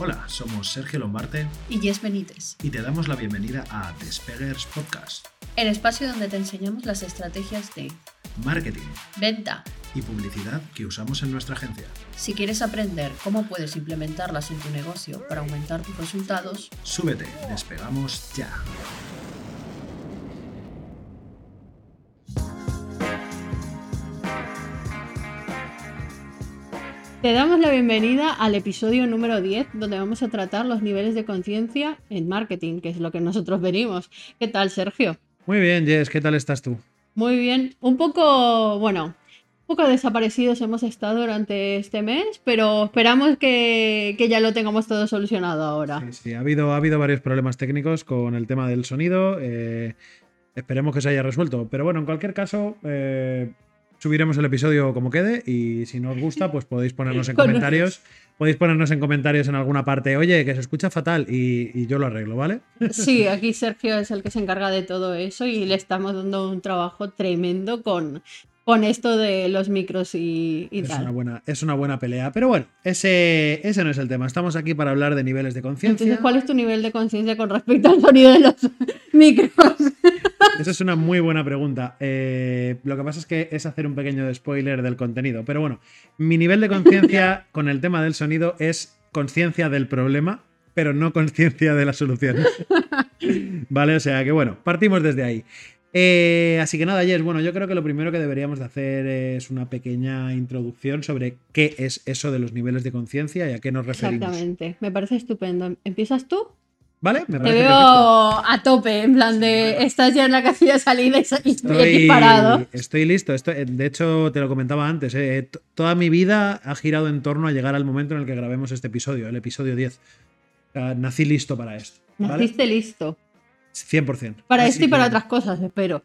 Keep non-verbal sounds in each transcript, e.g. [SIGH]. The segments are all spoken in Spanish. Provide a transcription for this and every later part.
Hola, somos Sergio Lombarte y Jess Benítez, y te damos la bienvenida a Despeggers Podcast, el espacio donde te enseñamos las estrategias de marketing, venta y publicidad que usamos en nuestra agencia. Si quieres aprender cómo puedes implementarlas en tu negocio para aumentar tus resultados, súbete, despegamos ya. Te damos la bienvenida al episodio número 10, donde vamos a tratar los niveles de conciencia en marketing, que es lo que nosotros venimos. ¿Qué tal, Sergio? Muy bien, Jess, ¿qué tal estás tú? Muy bien. Un poco, bueno, un poco desaparecidos hemos estado durante este mes, pero esperamos que, ya lo tengamos todo solucionado ahora. Sí, sí, ha habido, ha habido varios problemas técnicos con el tema del sonido. Eh, esperemos que se haya resuelto. Pero bueno, en cualquier caso, eh, subiremos el episodio como quede y si no os gusta, pues podéis ponernos en comentarios. Podéis ponernos en comentarios en alguna parte, oye, que se escucha fatal y, yo lo arreglo, ¿vale? Sí, aquí Sergio es el que se encarga de todo eso y le estamos dando un trabajo tremendo con, con esto de los micros y, es tal. Una buena, es una buena pelea. Pero bueno, ese, ese no es el tema. Estamos aquí para hablar de niveles de conciencia. Entonces, ¿cuál es tu nivel de conciencia con respecto al sonido de los [LAUGHS] micros? Esa es una muy buena pregunta. Eh, lo que pasa es que es hacer un pequeño spoiler del contenido. Pero bueno, mi nivel de conciencia [LAUGHS] con el tema del sonido es conciencia del problema, pero no conciencia de la solución. [LAUGHS] vale, o sea que bueno, partimos desde ahí. Eh, así que nada, Jess, bueno, yo creo que lo primero que deberíamos de hacer es una pequeña introducción sobre qué es eso de los niveles de conciencia y a qué nos referimos. Exactamente, me parece estupendo. ¿Empiezas tú? ¿Vale? Me Te veo a tope, en plan de estás ya en la casilla de salida y estoy, estoy parado. Estoy listo. de hecho, te lo comentaba antes. Eh, toda mi vida ha girado en torno a llegar al momento en el que grabemos este episodio, el episodio 10. nací listo para esto. Naciste listo. 100%. Para esto y para otras cosas, espero.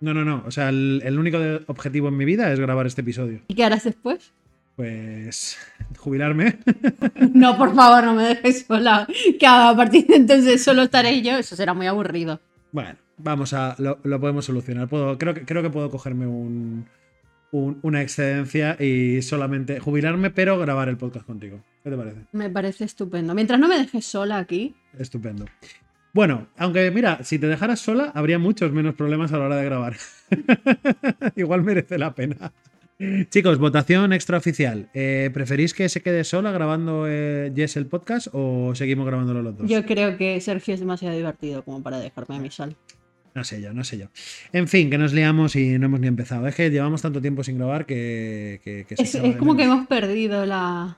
No, no, no. O sea, el, el único objetivo en mi vida es grabar este episodio. ¿Y qué harás después? Pues jubilarme. [LAUGHS] No, por favor, no me dejes sola. Que a partir de entonces solo estaré yo, eso será muy aburrido. Bueno, vamos a. Lo, podemos solucionar. Puedo, creo, que, creo que puedo cogerme un, una excedencia y solamente jubilarme, pero grabar el podcast contigo. ¿Qué te parece? Me parece estupendo. Mientras no me dejes sola aquí. Estupendo. Bueno, aunque mira, si te dejaras sola, habría muchos menos problemas a la hora de grabar. [LAUGHS] Igual merece la pena. Chicos, votación extraoficial. Eh, ¿Preferís que se quede sola grabando eh, Jess el podcast o seguimos grabándolo los dos? Yo creo que Sergio es demasiado divertido como para dejarme a mi sal. No sé yo, no sé yo. En fin, que nos liamos y no hemos ni empezado. Es que llevamos tanto tiempo sin grabar que. es, como que hemos perdido la,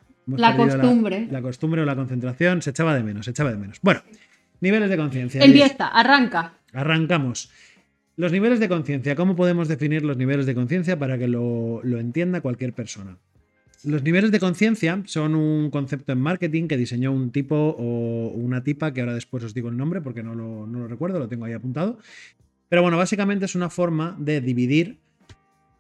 costumbre. La, costumbre o la concentración se echaba de menos, se echaba de menos. Bueno, niveles de conciencia. Empieza, arranca. Arrancamos. Los niveles de conciencia. ¿Cómo podemos definir los niveles de conciencia para que lo, entienda cualquier persona? Los niveles de conciencia son un concepto en marketing que diseñó un tipo o una tipa, que ahora después os digo el nombre porque no lo, no lo recuerdo, lo tengo ahí apuntado. Pero bueno, básicamente es una forma de dividir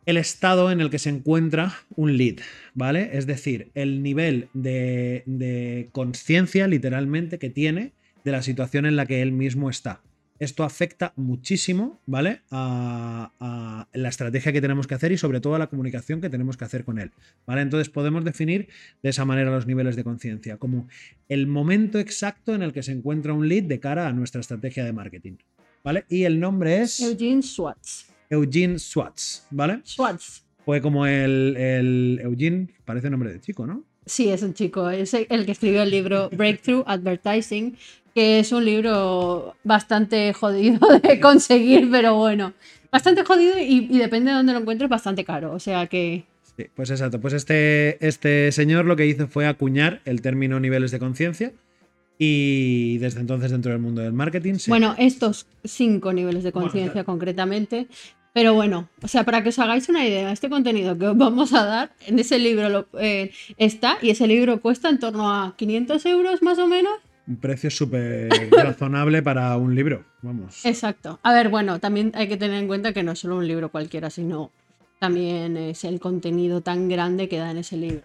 el estado en el que se encuentra un lead, ¿vale? Es decir, el nivel de, de conciencia literalmente que tiene de la situación en la que él mismo está esto afecta muchísimo, ¿vale? A, la estrategia que tenemos que hacer y sobre todo a la comunicación que tenemos que hacer con él, ¿vale? Entonces podemos definir de esa manera los niveles de conciencia, como el momento exacto en el que se encuentra un lead de cara a nuestra estrategia de marketing, ¿vale? Y el nombre es... Eugene Schwartz. Eugene Schwartz, ¿vale? Schwartz. Fue como el, el Eugene, parece nombre de chico, ¿no? Sí, es un chico, es el que escribió el libro [LAUGHS] Breakthrough Advertising, que es un libro bastante jodido [LAUGHS] de conseguir, pero bueno, bastante jodido y, depende de dónde lo encuentres, bastante caro. O sea que. Sí, pues exacto. Pues este, este señor lo que hizo fue acuñar el término niveles de conciencia. Y desde entonces dentro del mundo del marketing. Bueno, estos cinco niveles de conciencia concretamente. Pero bueno, o sea, para que os hagáis una idea, este contenido que os vamos a dar, en ese libro lo, eh, está y ese libro cuesta en torno a 500 euros más o menos un precio súper [LAUGHS] razonable para un libro, vamos. Exacto. A ver, bueno, también hay que tener en cuenta que no es solo un libro cualquiera, sino también es el contenido tan grande que da en ese libro.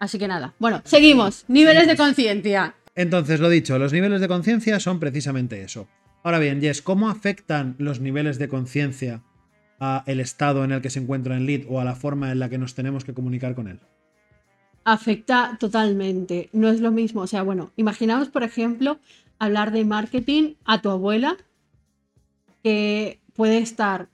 Así que nada, bueno, seguimos. Niveles de conciencia. Entonces, lo dicho, los niveles de conciencia son precisamente eso. Ahora bien, Jess, ¿cómo afectan los niveles de conciencia a el estado en el que se encuentra el lead o a la forma en la que nos tenemos que comunicar con él? afecta totalmente. No es lo mismo. O sea, bueno, imaginaos, por ejemplo, hablar de marketing a tu abuela, que puede estar,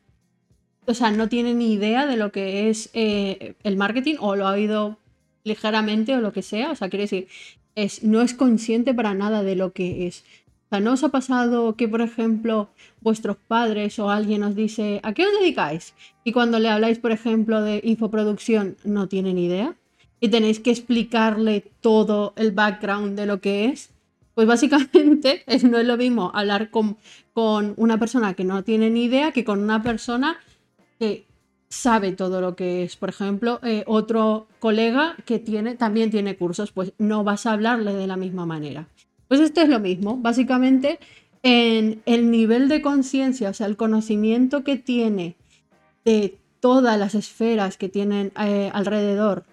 o sea, no tiene ni idea de lo que es eh, el marketing o lo ha oído ligeramente o lo que sea. O sea, quiere decir, es, no es consciente para nada de lo que es. O sea, ¿no os ha pasado que, por ejemplo, vuestros padres o alguien os dice, ¿a qué os dedicáis? Y cuando le habláis, por ejemplo, de infoproducción, no tienen idea y tenéis que explicarle todo el background de lo que es, pues básicamente [LAUGHS] es, no es lo mismo hablar con, con una persona que no tiene ni idea que con una persona que sabe todo lo que es. Por ejemplo, eh, otro colega que tiene, también tiene cursos, pues no vas a hablarle de la misma manera. Pues esto es lo mismo, básicamente en el nivel de conciencia, o sea, el conocimiento que tiene de todas las esferas que tienen eh, alrededor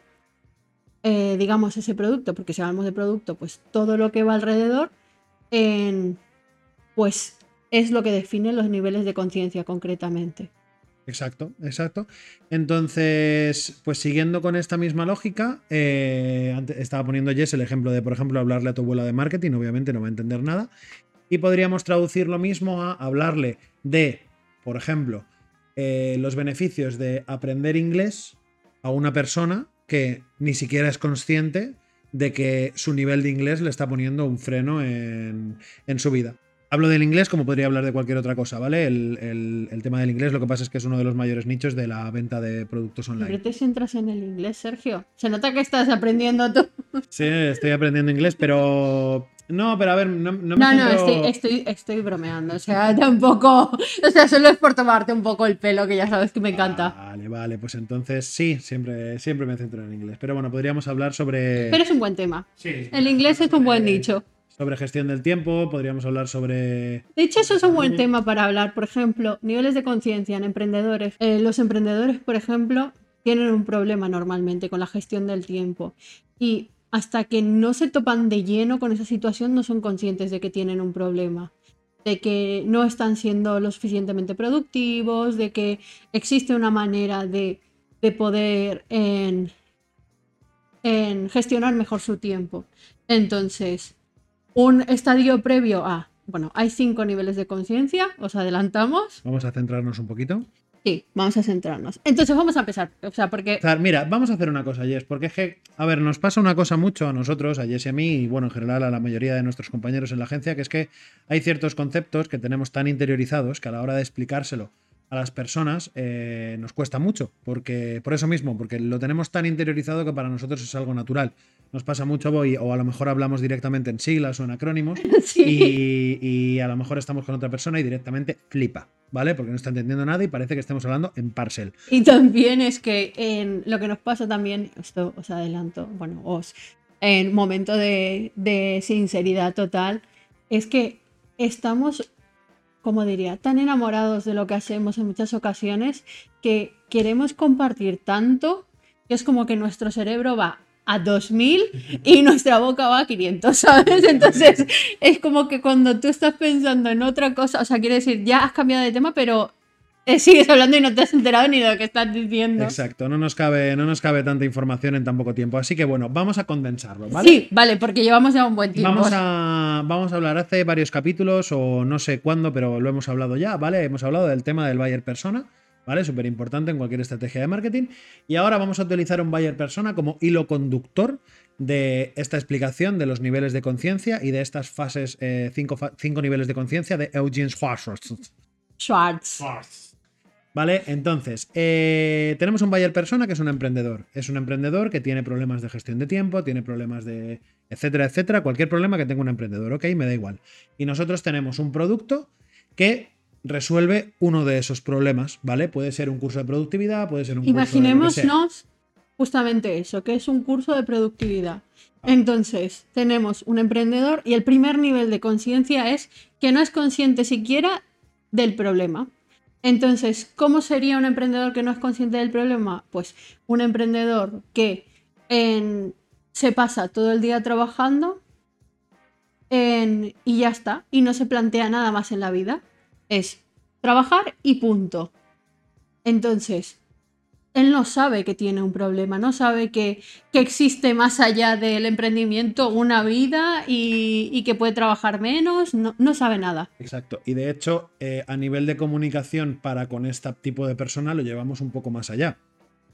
eh, digamos, ese producto, porque si hablamos de producto, pues todo lo que va alrededor, pues es lo que define los niveles de conciencia concretamente. Exacto, exacto. Entonces, pues siguiendo con esta misma lógica, eh, estaba poniendo Jess el ejemplo de, por ejemplo, hablarle a tu abuela de marketing, obviamente no va a entender nada. Y podríamos traducir lo mismo a hablarle de, por ejemplo, eh, los beneficios de aprender inglés a una persona que ni siquiera es consciente de que su nivel de inglés le está poniendo un freno en, su vida. Hablo del inglés como podría hablar de cualquier otra cosa, ¿vale? El, tema del inglés lo que pasa es que es uno de los mayores nichos de la venta de productos online. ¿Pero te centras en el inglés, Sergio? Se nota que estás aprendiendo tú. Sí, estoy aprendiendo inglés, pero no, pero a ver, no, no me No, no, estoy, estoy, bromeando. O sea, [LAUGHS] tampoco. O sea, solo es por tomarte un poco el pelo, que ya sabes que me encanta. Vale, vale, pues entonces sí, siempre, siempre me centro en inglés. Pero bueno, podríamos hablar sobre. Pero es un buen tema. Sí. El inglés es un buen nicho. Sobre gestión del tiempo, podríamos hablar sobre. De hecho, eso es un buen tema para hablar. Por ejemplo, niveles de conciencia en emprendedores. Eh, los emprendedores, por ejemplo, tienen un problema normalmente con la gestión del tiempo. Y hasta que no se topan de lleno con esa situación, no son conscientes de que tienen un problema, de que no están siendo lo suficientemente productivos, de que existe una manera de, poder en, gestionar mejor su tiempo. Entonces, un estadio previo a, bueno, hay cinco niveles de conciencia, os adelantamos. Vamos a centrarnos un poquito. Sí, vamos a centrarnos. Entonces vamos a empezar. O sea, porque. mira, vamos a hacer una cosa, Jess, porque es que, a ver, nos pasa una cosa mucho a nosotros, a Jess y a mí, y bueno, en general a la mayoría de nuestros compañeros en la agencia, que es que hay ciertos conceptos que tenemos tan interiorizados que a la hora de explicárselo a las personas eh, nos cuesta mucho, porque por eso mismo, porque lo tenemos tan interiorizado que para nosotros es algo natural. Nos pasa mucho hoy, o a lo mejor hablamos directamente en siglas o en acrónimos, [LAUGHS] y, a lo mejor estamos con otra persona y directamente flipa, ¿vale? Porque no está entendiendo nada y parece que estamos hablando en parcel. Y también es que en lo que nos pasa también, esto os adelanto, bueno, os, en momento de, de sinceridad total, es que estamos como diría, tan enamorados de lo que hacemos en muchas ocasiones que queremos compartir tanto que es como que nuestro cerebro va a 2000 [LAUGHS] y nuestra boca va a 500, ¿sabes? Entonces es como que cuando tú estás pensando en otra cosa, o sea, quiere decir, ya has cambiado de tema, pero sigues hablando y no te has enterado ni de lo que estás diciendo. Exacto, no nos, cabe, no nos cabe tanta información en tan poco tiempo. Así que bueno, vamos a condensarlo, ¿vale? Sí, vale, porque llevamos ya un buen tiempo. Vamos a, vamos a hablar hace varios capítulos, o no sé cuándo, pero lo hemos hablado ya, ¿vale? Hemos hablado del tema del buyer persona. ¿Vale? Súper importante en cualquier estrategia de marketing. Y ahora vamos a utilizar un buyer persona como hilo conductor de esta explicación de los niveles de conciencia y de estas fases, eh, cinco, cinco, niveles de conciencia de Eugene Schwartz. Schwartz. ¿Vale? Entonces, eh, tenemos un buyer persona que es un emprendedor. Es un emprendedor que tiene problemas de gestión de tiempo, tiene problemas de etcétera, etcétera. Cualquier problema que tenga un emprendedor, ¿ok? Me da igual. Y nosotros tenemos un producto que resuelve uno de esos problemas, ¿vale? Puede ser un curso de productividad, puede ser un Imaginémonos curso de justamente eso, que es un curso de productividad. Entonces, tenemos un emprendedor y el primer nivel de conciencia es que no es consciente siquiera del problema. Entonces, ¿cómo sería un emprendedor que no es consciente del problema? Pues un emprendedor que se pasa todo el día trabajando y ya está, y no se plantea nada más en la vida. Es trabajar y punto. Entonces, él no sabe que tiene un problema, no sabe que, que existe más allá del emprendimiento una vida y, y que puede trabajar menos, no, no, sabe nada. Exacto. Y de hecho, eh, a nivel de comunicación para con este tipo de persona lo llevamos un poco más allá.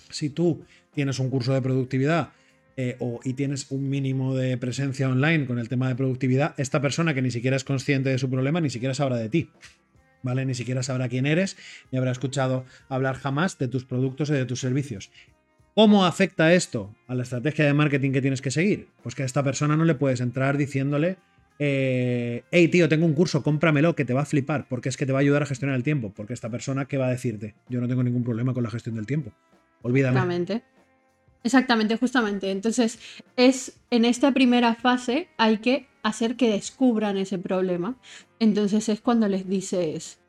Si tú tienes un curso de productividad eh, o, y tienes un mínimo de presencia online con el tema de productividad, esta persona que ni siquiera es consciente de su problema, ni siquiera sabrá de ti. ¿Vale? Ni siquiera sabrá quién eres, ni habrá escuchado hablar jamás de tus productos y de tus servicios. ¿Cómo afecta esto a la estrategia de marketing que tienes que seguir? Pues que a esta persona no le puedes entrar diciéndole, eh, hey tío, tengo un curso, cómpramelo, que te va a flipar, porque es que te va a ayudar a gestionar el tiempo, porque esta persona, ¿qué va a decirte? Yo no tengo ningún problema con la gestión del tiempo. Olvídame. Exactamente. Exactamente, justamente. Entonces, es en esta primera fase hay que hacer que descubran ese problema. Entonces es cuando les dices,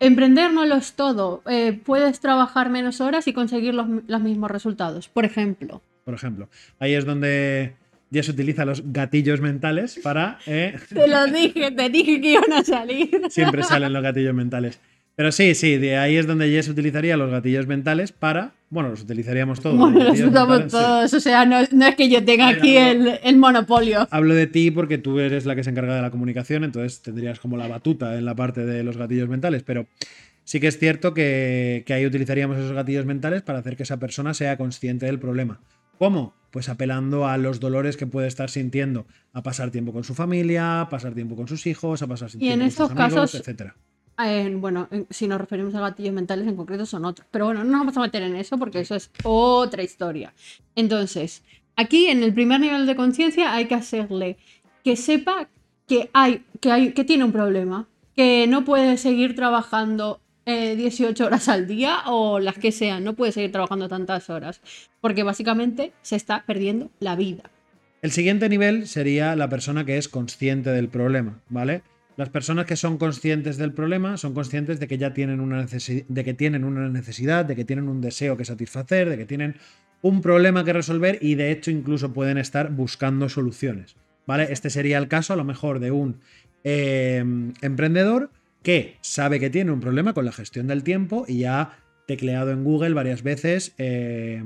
emprender no lo es todo, eh, puedes trabajar menos horas y conseguir los, los, mismos resultados, por ejemplo. Por ejemplo, ahí es donde ya se utiliza los gatillos mentales para... Eh... Te lo dije, te dije que iban a salir. [LAUGHS] Siempre salen los gatillos mentales. Pero sí, sí, de ahí es donde Jess utilizaría los gatillos mentales para. Bueno, los utilizaríamos todos. Bueno, los usamos todos. Sí. O sea, no, no, es que yo tenga aquí el, el, monopolio. Hablo de ti porque tú eres la que se encarga de la comunicación, entonces tendrías como la batuta en la parte de los gatillos mentales. Pero sí que es cierto que, que ahí utilizaríamos esos gatillos mentales para hacer que esa persona sea consciente del problema. ¿Cómo? Pues apelando a los dolores que puede estar sintiendo, a pasar tiempo con su familia, a pasar tiempo con sus hijos, a pasar tiempo con sus amigos, casos, etcétera. En, bueno, en, si nos referimos a gatillos mentales en concreto son otros. Pero bueno, no nos vamos a meter en eso porque eso es otra historia. Entonces, aquí en el primer nivel de conciencia hay que hacerle que sepa que, hay, que, hay, que tiene un problema, que no puede seguir trabajando eh, 18 horas al día o las que sean, no puede seguir trabajando tantas horas, porque básicamente se está perdiendo la vida. El siguiente nivel sería la persona que es consciente del problema, ¿vale? Las personas que son conscientes del problema son conscientes de que ya tienen una, de que tienen una necesidad, de que tienen un deseo que satisfacer, de que tienen un problema que resolver y de hecho incluso pueden estar buscando soluciones. ¿Vale? Este sería el caso a lo mejor de un eh, emprendedor que sabe que tiene un problema con la gestión del tiempo y ha tecleado en Google varias veces eh,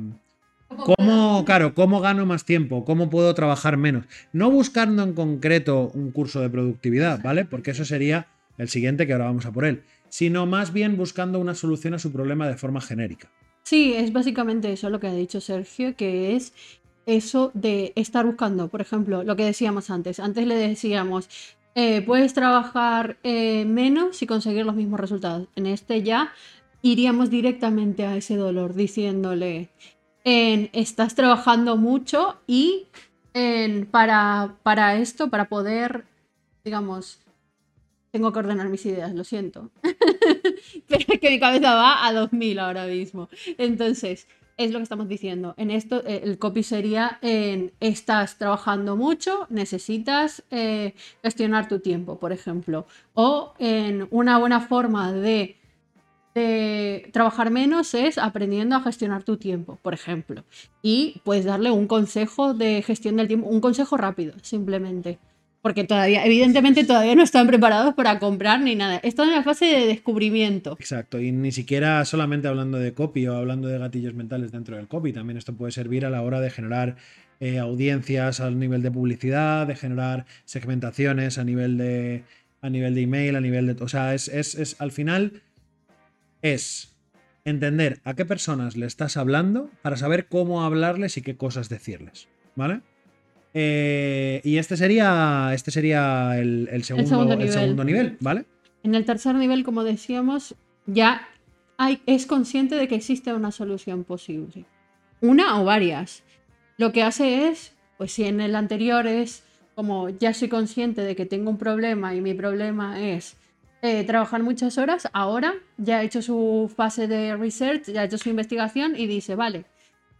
¿Cómo, claro, cómo gano más tiempo? ¿Cómo puedo trabajar menos? No buscando en concreto un curso de productividad, ¿vale? Porque eso sería el siguiente que ahora vamos a por él. Sino más bien buscando una solución a su problema de forma genérica. Sí, es básicamente eso lo que ha dicho Sergio, que es eso de estar buscando, por ejemplo, lo que decíamos antes. Antes le decíamos, eh, puedes trabajar eh, menos y conseguir los mismos resultados. En este ya iríamos directamente a ese dolor diciéndole, en estás trabajando mucho y en, para, para esto, para poder, digamos, tengo que ordenar mis ideas, lo siento. [LAUGHS] Es que mi cabeza va a 2000 ahora mismo. Entonces, es lo que estamos diciendo. En esto, eh, el copy sería en estás trabajando mucho, necesitas eh, gestionar tu tiempo, por ejemplo. O en una buena forma de de trabajar menos es aprendiendo a gestionar tu tiempo, por ejemplo. Y puedes darle un consejo de gestión del tiempo, un consejo rápido, simplemente. Porque todavía, evidentemente, todavía no están preparados para comprar ni nada. Están en la fase de descubrimiento. Exacto, y ni siquiera solamente hablando de copy o hablando de gatillos mentales dentro del copy, también esto puede servir a la hora de generar eh, audiencias a nivel de publicidad, de generar segmentaciones a nivel de, a nivel de email, a nivel de... O sea, es, es, es al final es entender a qué personas le estás hablando para saber cómo hablarles y qué cosas decirles. ¿Vale? Eh, y este sería, este sería el, el, segundo, el, segundo, el nivel. segundo nivel, ¿vale? En el tercer nivel, como decíamos, ya hay, es consciente de que existe una solución posible. Una o varias. Lo que hace es, pues si en el anterior es como ya soy consciente de que tengo un problema y mi problema es eh, trabajar muchas horas, ahora ya ha hecho su fase de research, ya ha hecho su investigación y dice, vale,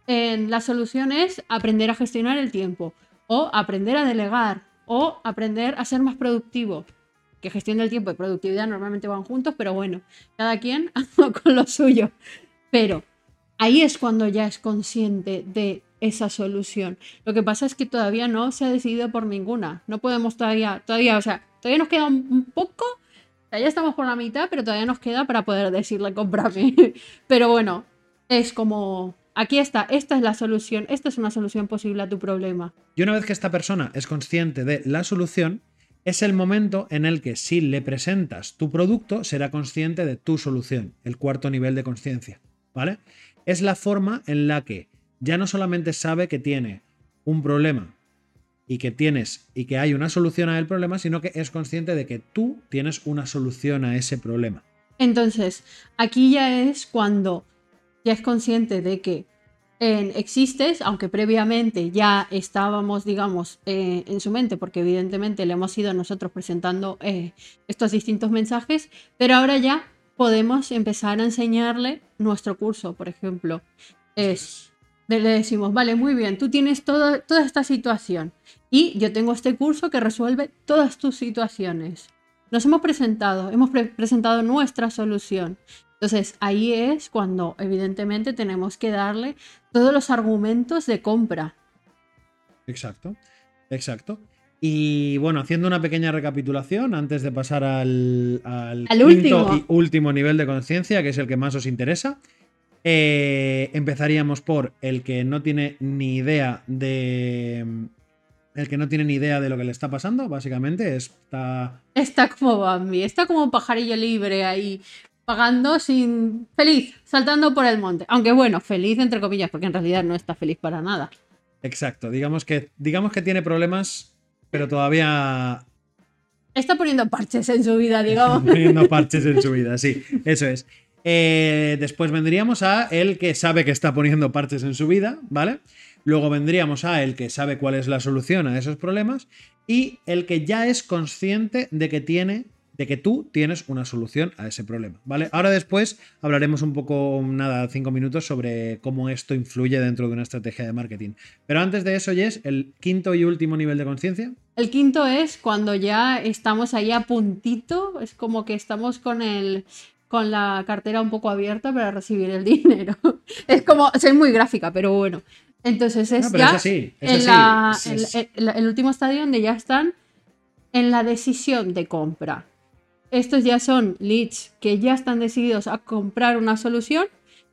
eh, la solución es aprender a gestionar el tiempo o aprender a delegar o aprender a ser más productivo. Que gestión del tiempo y productividad normalmente van juntos, pero bueno, cada quien [LAUGHS] con lo suyo. Pero ahí es cuando ya es consciente de esa solución. Lo que pasa es que todavía no se ha decidido por ninguna. No podemos todavía, todavía, o sea, todavía nos queda un poco ya estamos por la mitad, pero todavía nos queda para poder decirle cómprame. [LAUGHS] pero bueno, es como, aquí está, esta es la solución, esta es una solución posible a tu problema. Y una vez que esta persona es consciente de la solución, es el momento en el que si le presentas tu producto, será consciente de tu solución, el cuarto nivel de conciencia, ¿vale? Es la forma en la que ya no solamente sabe que tiene un problema y que tienes y que hay una solución a el problema, sino que es consciente de que tú tienes una solución a ese problema. Entonces, aquí ya es cuando ya es consciente de que existes, aunque previamente ya estábamos, digamos, eh, en su mente, porque evidentemente le hemos ido nosotros presentando eh, estos distintos mensajes, pero ahora ya podemos empezar a enseñarle nuestro curso, por ejemplo. Es, le decimos, vale, muy bien, tú tienes toda esta situación y yo tengo este curso que resuelve todas tus situaciones. Nos hemos presentado, hemos presentado nuestra solución. Entonces ahí es cuando evidentemente tenemos que darle todos los argumentos de compra. Exacto, exacto. Y bueno, haciendo una pequeña recapitulación antes de pasar al, último. y último nivel de conciencia, que es el que más os interesa. Eh, empezaríamos por el que no tiene ni idea de. El que no tiene ni idea de lo que le está pasando, básicamente. Está. Está como Bambi, está como un pajarillo libre ahí, pagando sin. feliz, saltando por el monte. Aunque bueno, feliz entre comillas, porque en realidad no está feliz para nada. Exacto, digamos que, digamos que tiene problemas, pero todavía. Está poniendo parches en su vida, digamos. poniendo parches en su vida, sí, eso es. Eh, después vendríamos a el que sabe que está poniendo parches en su vida, ¿vale? Luego vendríamos a el que sabe cuál es la solución a esos problemas y el que ya es consciente de que tiene de que tú tienes una solución a ese problema, ¿vale? Ahora después hablaremos un poco, nada, cinco minutos sobre cómo esto influye dentro de una estrategia de marketing. Pero antes de eso, Jess, el quinto y último nivel de conciencia. El quinto es cuando ya estamos ahí a puntito, es como que estamos con el con la cartera un poco abierta para recibir el [LAUGHS] dinero. es como, soy muy gráfica, pero bueno. Entonces es ya el último estadio donde ya están en la decisión de compra estos ya son leads que ya están decididos a comprar una solución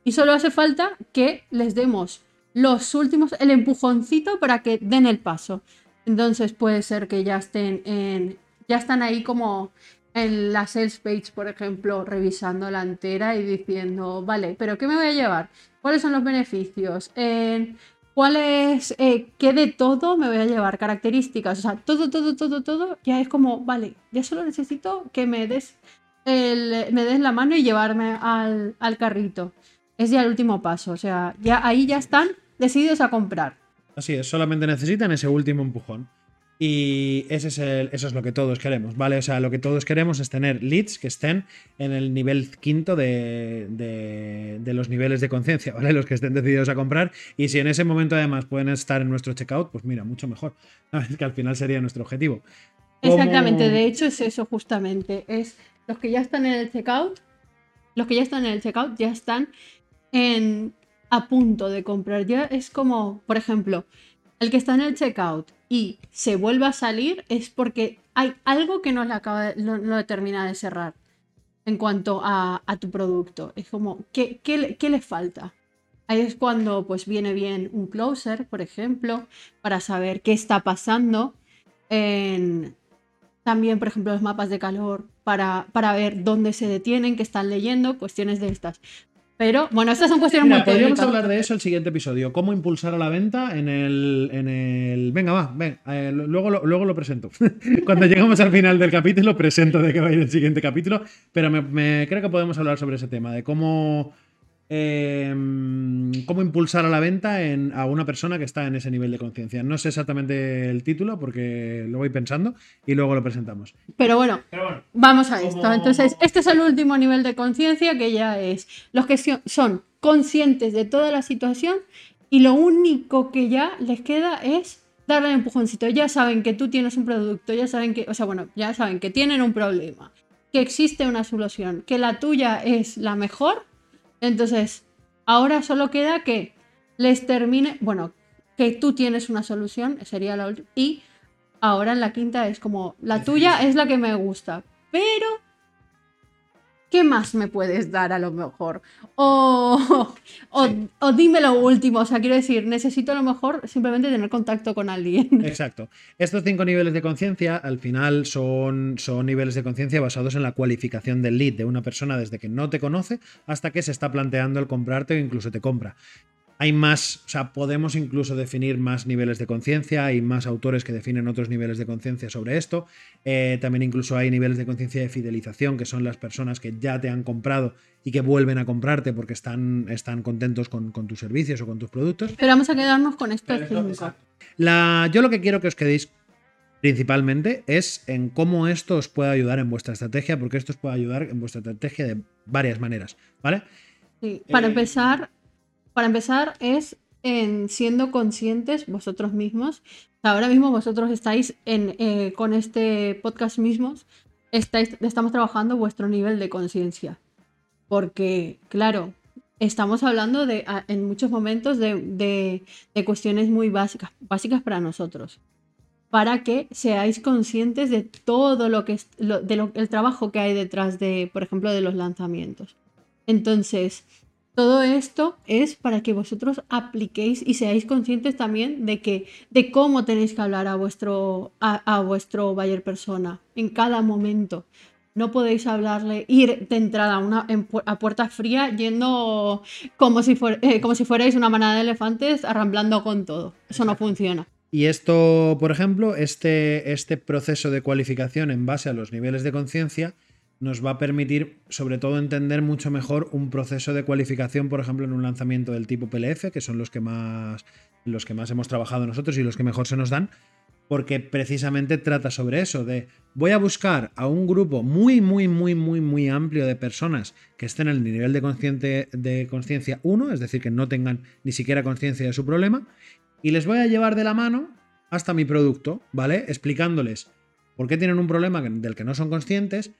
y solo hace falta que les demos los últimos, el empujoncito para que den el paso. Entonces puede ser que ya estén en, ya están ahí como en la sales page, por ejemplo, revisando la entera y diciendo, vale, pero ¿qué me voy a llevar? ¿Cuáles son los beneficios? En ¿Cuál es, eh, qué de todo me voy a llevar? Características, o sea, todo, todo, todo, todo, ya es como, vale, ya solo necesito que me des, el, me des la mano y llevarme al, al carrito. Es ya el último paso, o sea, ya ahí ya están decididos a comprar. Así es, solamente necesitan ese último empujón. Y ese es eso es lo que todos queremos, ¿vale? O sea, lo que todos queremos es tener leads que estén en el nivel quinto de, de, los niveles de conciencia, [LAUGHS] ¿vale? Los que estén decididos a comprar. Y si en ese momento además pueden estar en nuestro checkout, pues mira, mucho mejor. [LAUGHS] Es que al final sería nuestro objetivo. Exactamente, de hecho es eso justamente. Es los que ya están en el checkout, los que ya están en el checkout ya están en, a punto de comprar. Ya es como, por ejemplo, el que está en el checkout y se vuelve a salir es porque hay algo que no le, acaba no, termina de cerrar en cuanto a, tu producto. Es como, ¿qué, qué, le falta? Ahí es cuando pues viene bien un closer, por ejemplo, para saber qué está pasando. En, también, por ejemplo, los mapas de calor para, para ver dónde se detienen, qué están leyendo, cuestiones de estas. Pero bueno, estas son cuestiones muy Podríamos hablar de eso el siguiente episodio. Cómo impulsar a la venta en el. En el... Venga, va, ven. Eh, luego, lo, luego lo presento. [LAUGHS] Cuando llegamos al final del capítulo, presento de qué va a ir el siguiente capítulo. Pero me creo que podemos hablar sobre ese tema, de cómo Em, cómo impulsar a la venta a una persona que está en ese nivel de conciencia. No sé exactamente el título porque lo voy pensando y luego lo presentamos. Pero bueno, vamos a esto. Entonces, este es el último nivel de conciencia que ya es los que son conscientes de toda la situación y lo único que ya les queda es darle el empujoncito. Ya saben que tú tienes un producto, ya saben que, o sea, bueno, ya saben que tienen un problema, que existe una solución, que la tuya es la mejor entonces, ahora solo queda que les termine, bueno, que tú tienes una solución, sería la última, y ahora en la quinta es como, la tuya es la que me gusta, pero ¿qué más me puedes dar a lo mejor? O, o, o, dime lo último, o sea, quiero decir, necesito a lo mejor simplemente tener contacto con alguien. [LAUGHS] Exacto. Estos cinco niveles de conciencia al final son, son niveles de conciencia basados en la cualificación del lead de una persona desde que no te conoce hasta que se está planteando el comprarte o incluso te compra. Hay más, o sea, podemos incluso definir más niveles de conciencia, hay más autores que definen otros niveles de conciencia sobre esto. Eh, también incluso hay niveles de conciencia de fidelización, que son las personas que ya te han comprado y que vuelven a comprarte porque están, están contentos con, tus servicios o con tus productos. Pero vamos a quedarnos con esto. La, yo lo que quiero que os quedéis principalmente es en cómo esto os puede ayudar en vuestra estrategia, porque esto os puede ayudar en vuestra estrategia de varias maneras, ¿vale? Sí, para eh, empezar, para empezar, es en siendo conscientes vosotros mismos. Ahora mismo vosotros estáis eh, con este podcast mismos, estáis, estamos trabajando vuestro nivel de conciencia. Porque, claro, estamos hablando de, en muchos momentos de, cuestiones muy básicas, básicas para nosotros. Para que seáis conscientes de todo lo que es, de el trabajo que hay detrás de, por ejemplo, de los lanzamientos. Entonces, todo esto es para que vosotros apliquéis y seáis conscientes también de que de cómo tenéis que hablar a vuestro a, vuestro buyer persona en cada momento. No podéis hablarle, ir de entrada a, una, a puerta fría yendo como si, eh, como si fuerais una manada de elefantes arramblando con todo. Eso no funciona. Y esto, por ejemplo, este, este proceso de cualificación en base a los niveles de conciencia nos va a permitir, sobre todo, entender mucho mejor un proceso de cualificación, por ejemplo, en un lanzamiento del tipo PLF, que son los que más, los que más hemos trabajado nosotros y los que mejor se nos dan, porque precisamente trata sobre eso, de voy a buscar a un grupo muy, muy, muy, muy, muy amplio de personas que estén en el nivel de, de conciencia 1, es decir, que no tengan ni siquiera conciencia de su problema, y les voy a llevar de la mano hasta mi producto, ¿vale? Explicándoles por qué tienen un problema del que no son conscientes,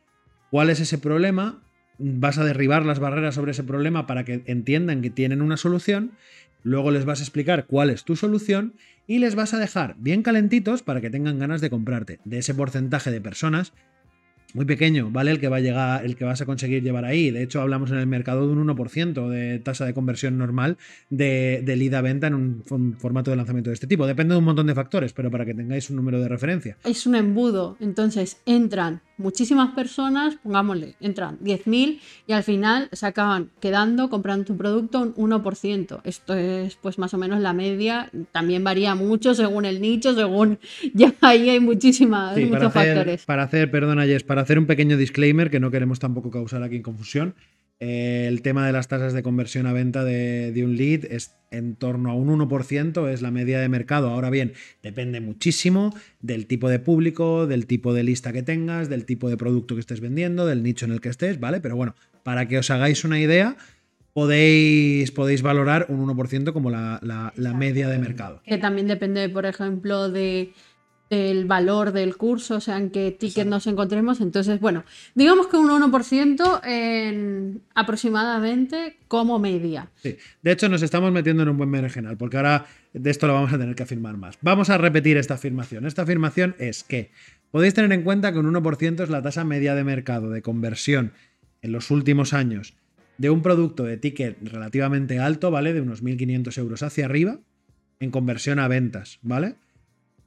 cuál es ese problema, vas a derribar las barreras sobre ese problema para que entiendan que tienen una solución, luego les vas a explicar cuál es tu solución y les vas a dejar bien calentitos para que tengan ganas de comprarte. De ese porcentaje de personas muy pequeño, ¿vale? El que va a llegar, el que vas a conseguir llevar ahí. De hecho, hablamos en el mercado de un 1% de tasa de conversión normal de, de lead a venta en un, formato de lanzamiento de este tipo. Depende de un montón de factores, pero para que tengáis un número de referencia. Es un embudo. Entonces, entran muchísimas personas, pongámosle, entran 10.000 y al final se acaban quedando comprando tu producto un 1%. Esto es pues más o menos la media. También varía mucho según el nicho, según... [LAUGHS] Ya ahí hay muchísimas, muchos factores. Para hacer, perdona Jess, para hacer un pequeño disclaimer que no queremos tampoco causar aquí confusión. El tema de las tasas de conversión a venta de, un lead es en torno a un 1%, es la media de mercado. Ahora bien, depende muchísimo del tipo de público, del tipo de lista que tengas, del tipo de producto que estés vendiendo, del nicho en el que estés, ¿vale? Pero bueno, para que os hagáis una idea, podéis, podéis valorar un 1% como la, la media de mercado. Que también depende, por ejemplo, de del valor del curso, o sea, en qué ticket nos encontremos. Entonces, bueno, digamos que un 1% en aproximadamente como media. Sí, de hecho nos estamos metiendo en un buen merengenal, porque ahora de esto lo vamos a tener que afirmar más. Vamos a repetir esta afirmación. Esta afirmación es que podéis tener en cuenta que un 1% es la tasa media de mercado de conversión en los últimos años de un producto de ticket relativamente alto, ¿vale? De unos 1.500 euros hacia arriba, en conversión a ventas, ¿vale?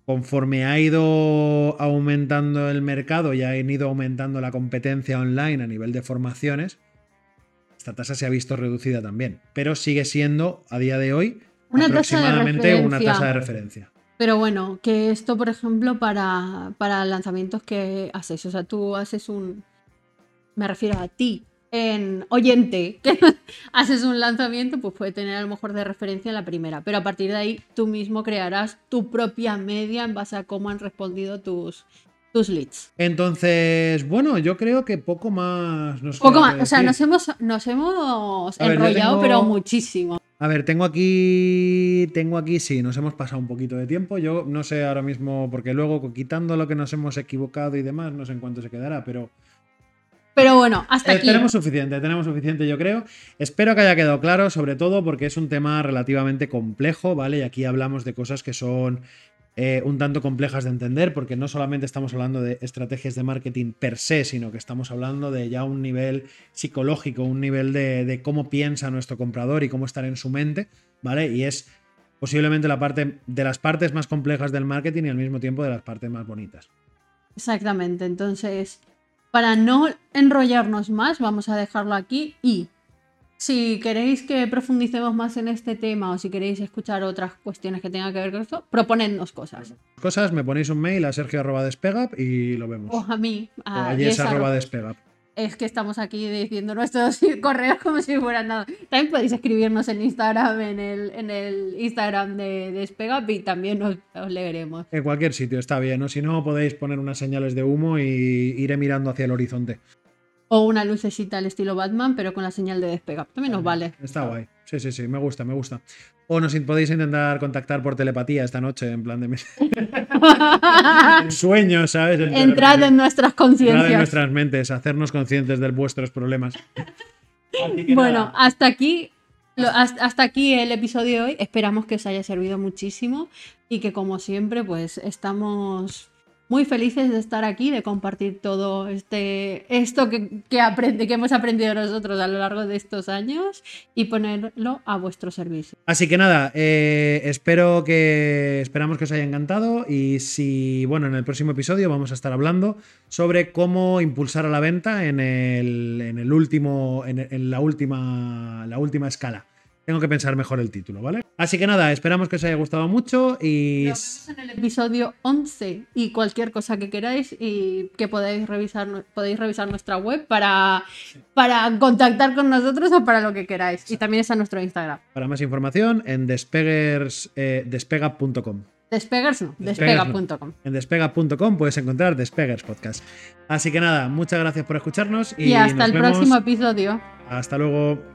Conforme ha ido aumentando el mercado y ha ido aumentando la competencia online a nivel de formaciones, esta tasa se ha visto reducida también, pero sigue siendo a día de hoy aproximadamente una tasa de referencia. Pero bueno, que esto, por ejemplo, para, para lanzamientos que haces, o sea, tú haces un... Me refiero a ti, en oyente [LAUGHS] que haces un lanzamiento, pues puede tener a lo mejor de referencia la primera. Pero a partir de ahí tú mismo crearás tu propia media en base a cómo han respondido tus, tus leads. Entonces, bueno, yo creo que poco más nos Poco más, o sea, nos hemos, nos hemos enrollado, pero muchísimo. A ver, tengo aquí. Tengo aquí, sí, nos hemos pasado un poquito de tiempo. Yo no sé ahora mismo, porque luego quitando lo que nos hemos equivocado y demás, no sé en cuánto se quedará, pero pero bueno, hasta eh, aquí. Tenemos suficiente, tenemos suficiente, yo creo. Espero que haya quedado claro, sobre todo porque es un tema relativamente complejo, ¿vale? Y aquí hablamos de cosas que son eh, un tanto complejas de entender, porque no solamente estamos hablando de estrategias de marketing per se, sino que estamos hablando de ya un nivel psicológico, un nivel de, de cómo piensa nuestro comprador y cómo estar en su mente, ¿vale? Y es posiblemente la parte de las partes más complejas del marketing y al mismo tiempo de las partes más bonitas. Exactamente, entonces, para no enrollarnos más, vamos a dejarlo aquí y si queréis que profundicemos más en este tema o si queréis escuchar otras cuestiones que tengan que ver con esto, proponednos cosas. Cosas, me ponéis un mail a sergio.despegap y lo vemos. O a mí, O a a Yes. Es que estamos aquí diciendo nuestros [LAUGHS] correos como si fueran nada. También podéis escribirnos en Instagram, en el, en el Instagram de Despegap y también os, os leeremos. En cualquier sitio está bien, ¿no? Si no, podéis poner unas señales de humo y iré mirando hacia el horizonte. O una lucecita al estilo Batman, pero con la señal de Despegap. También nos vale. Está guay. Sí, sí, sí, me gusta, me gusta. O nos podéis intentar contactar por telepatía esta noche, en plan de [LAUGHS] sueños, ¿sabes? En- Entrad en nuestras Entrad en conciencias. nuestras mentes, hacernos conscientes de vuestros problemas. Bueno, nada, hasta aquí. lo- hasta hasta aquí el episodio de hoy. Esperamos que os haya servido muchísimo y que como siempre pues estamos muy felices de estar aquí, de compartir todo este esto que, que, aprende, que hemos aprendido nosotros a lo largo de estos años y ponerlo a vuestro servicio. Así que nada, eh, espero que esperamos que os haya encantado y si, bueno, en el próximo episodio vamos a estar hablando sobre cómo impulsar a la venta en el, en el último, en, en la última, la última escala. Tengo que pensar mejor el título, ¿vale? Así que nada, esperamos que os haya gustado mucho y Nos vemos en el episodio 11 y cualquier cosa que queráis y que podáis revisar, podéis revisar nuestra web para, para contactar con nosotros o para lo que queráis. Y también está nuestro Instagram. para más información en despegers, eh, despega.com. Despegers no, Despegers no. despega.com. En despega.com puedes encontrar Despegers Podcast. Así que nada, muchas gracias por escucharnos y, Y hasta nos el vemos. próximo episodio. Hasta luego.